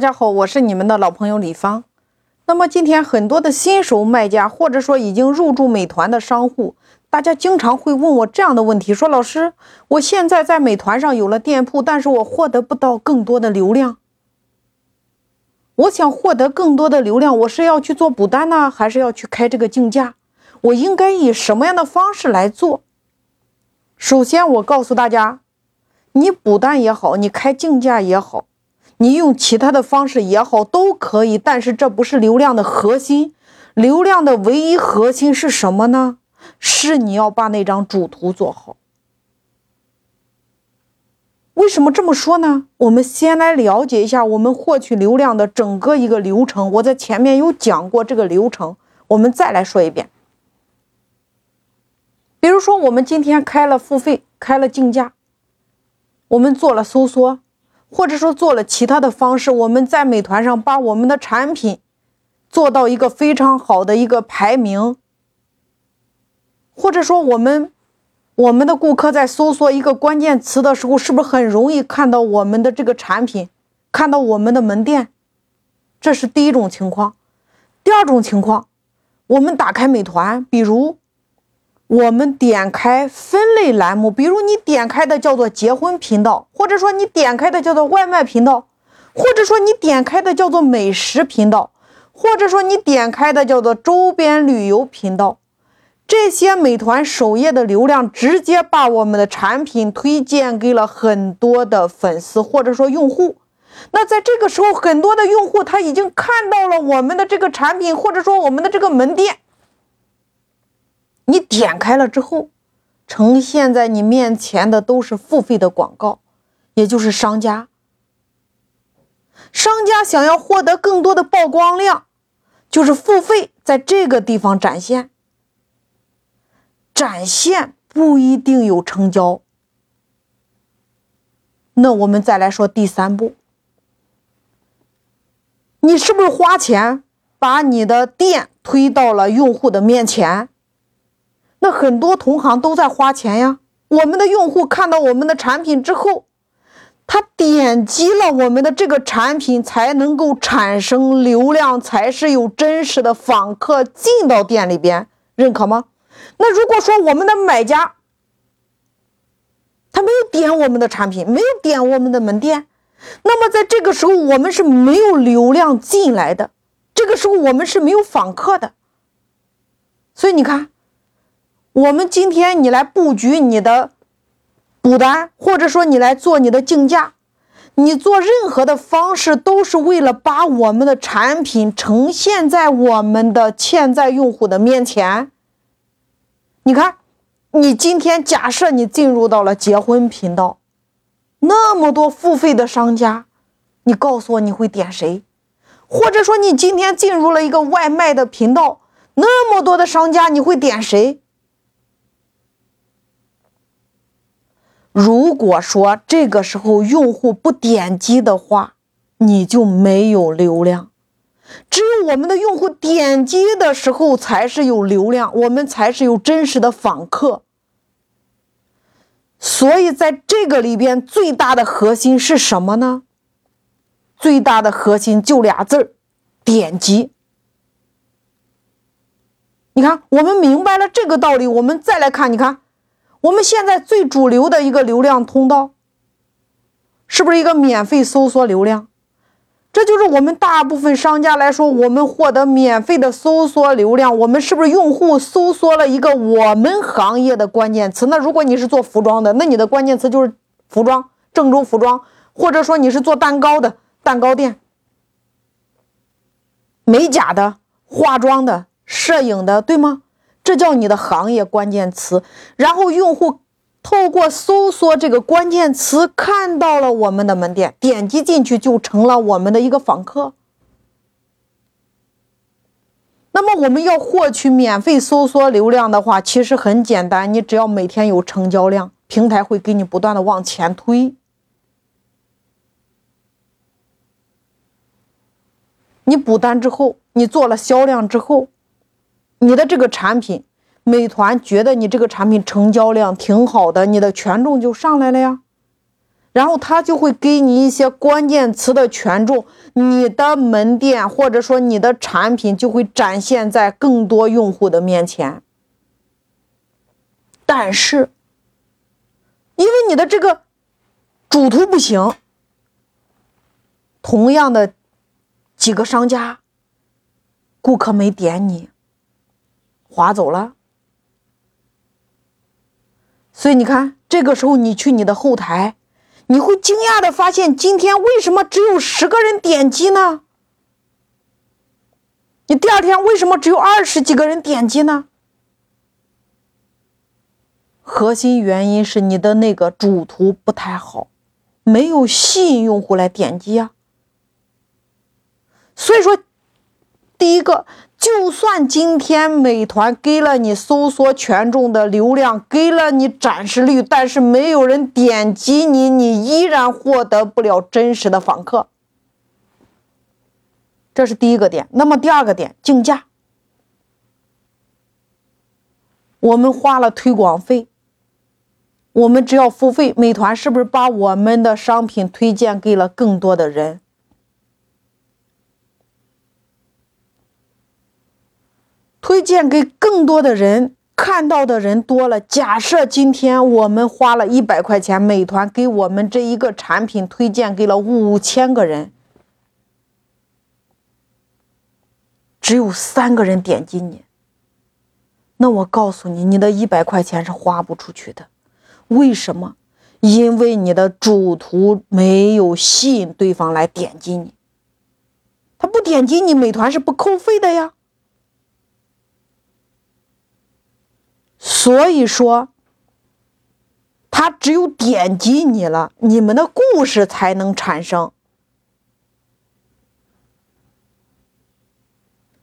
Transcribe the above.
大家好，我是你们的老朋友李芳。那么今天很多的新手卖家，或者说已经入驻美团的商户，大家经常会问我这样的问题：说老师，我现在在美团上有了店铺，但是我获得不到更多的流量。我想获得更多的流量，我是要去做补单呢，还是要去开这个竞价？我应该以什么样的方式来做？首先，我告诉大家，你补单也好，你开竞价也好。你用其他的方式也好，都可以，但是这不是流量的核心。流量的唯一核心是什么呢？是你要把那张主图做好。为什么这么说呢？我们先来了解一下我们获取流量的整个一个流程。我在前面有讲过这个流程，我们再来说一遍。比如说，我们今天开了付费，开了竞价，我们做了搜索。或者说做了其他的方式，我们在美团上把我们的产品做到一个非常好的一个排名，或者说我们我们的顾客在搜索一个关键词的时候，是不是很容易看到我们的这个产品，看到我们的门店？这是第一种情况。第二种情况，我们打开美团，比如。我们点开分类栏目，比如你点开的叫做结婚频道，或者说你点开的叫做外卖频道，或者说你点开的叫做美食频道，或者说你点开的叫做周边旅游频道，这些美团首页的流量直接把我们的产品推荐给了很多的粉丝或者说用户。那在这个时候，很多的用户他已经看到了我们的这个产品，或者说我们的这个门店。你点开了之后，呈现在你面前的都是付费的广告，也就是商家。商家想要获得更多的曝光量，就是付费在这个地方展现。展现不一定有成交。那我们再来说第三步，你是不是花钱把你的店推到了用户的面前？那很多同行都在花钱呀。我们的用户看到我们的产品之后，他点击了我们的这个产品，才能够产生流量，才是有真实的访客进到店里边，认可吗？那如果说我们的买家他没有点我们的产品，没有点我们的门店，那么在这个时候我们是没有流量进来的，这个时候我们是没有访客的。所以你看。我们今天你来布局你的补单，或者说你来做你的竞价，你做任何的方式都是为了把我们的产品呈现在我们的潜在用户的面前。你看，你今天假设你进入到了结婚频道，那么多付费的商家，你告诉我你会点谁？或者说你今天进入了一个外卖的频道，那么多的商家，你会点谁？如果说这个时候用户不点击的话，你就没有流量。只有我们的用户点击的时候才是有流量，我们才是有真实的访客。所以在这个里边，最大的核心是什么呢？最大的核心就俩字儿：点击。你看，我们明白了这个道理，我们再来看，你看。我们现在最主流的一个流量通道，是不是一个免费搜索流量？这就是我们大部分商家来说，我们获得免费的搜索流量。我们是不是用户搜索了一个我们行业的关键词？那如果你是做服装的，那你的关键词就是服装，郑州服装，或者说你是做蛋糕的，蛋糕店，美甲的、化妆的、摄影的，对吗？这叫你的行业关键词，然后用户透过搜索这个关键词看到了我们的门店，点击进去就成了我们的一个访客。那么我们要获取免费搜索流量的话，其实很简单，你只要每天有成交量，平台会给你不断的往前推。你补单之后，你做了销量之后。你的这个产品，美团觉得你这个产品成交量挺好的，你的权重就上来了呀。然后他就会给你一些关键词的权重，你的门店或者说你的产品就会展现在更多用户的面前。但是，因为你的这个主图不行，同样的几个商家，顾客没点你，划走了。所以你看，这个时候你去你的后台，你会惊讶的发现，今天为什么只有十个人点击呢？你第二天为什么只有二十几个人点击呢？核心原因是你的那个主图不太好，没有吸引用户来点击啊。所以说，第一个。就算今天美团给了你搜索权重的流量，给了你展示率，但是没有人点击你，你依然获得不了真实的访客。这是第一个点。那么第二个点，竞价。我们花了推广费，我们只要付费，美团是不是把我们的商品推荐给了更多的人？推荐给更多的人，看到的人多了。假设今天我们花了一百块钱，美团给我们这一个产品推荐给了五千个人，只有三个人点击你，那我告诉你，你的一百块钱是花不出去的。为什么？因为你的主图没有吸引对方来点击你，他不点击你，美团是不扣费的呀。所以说，他只有点击你了，你们的故事才能产生。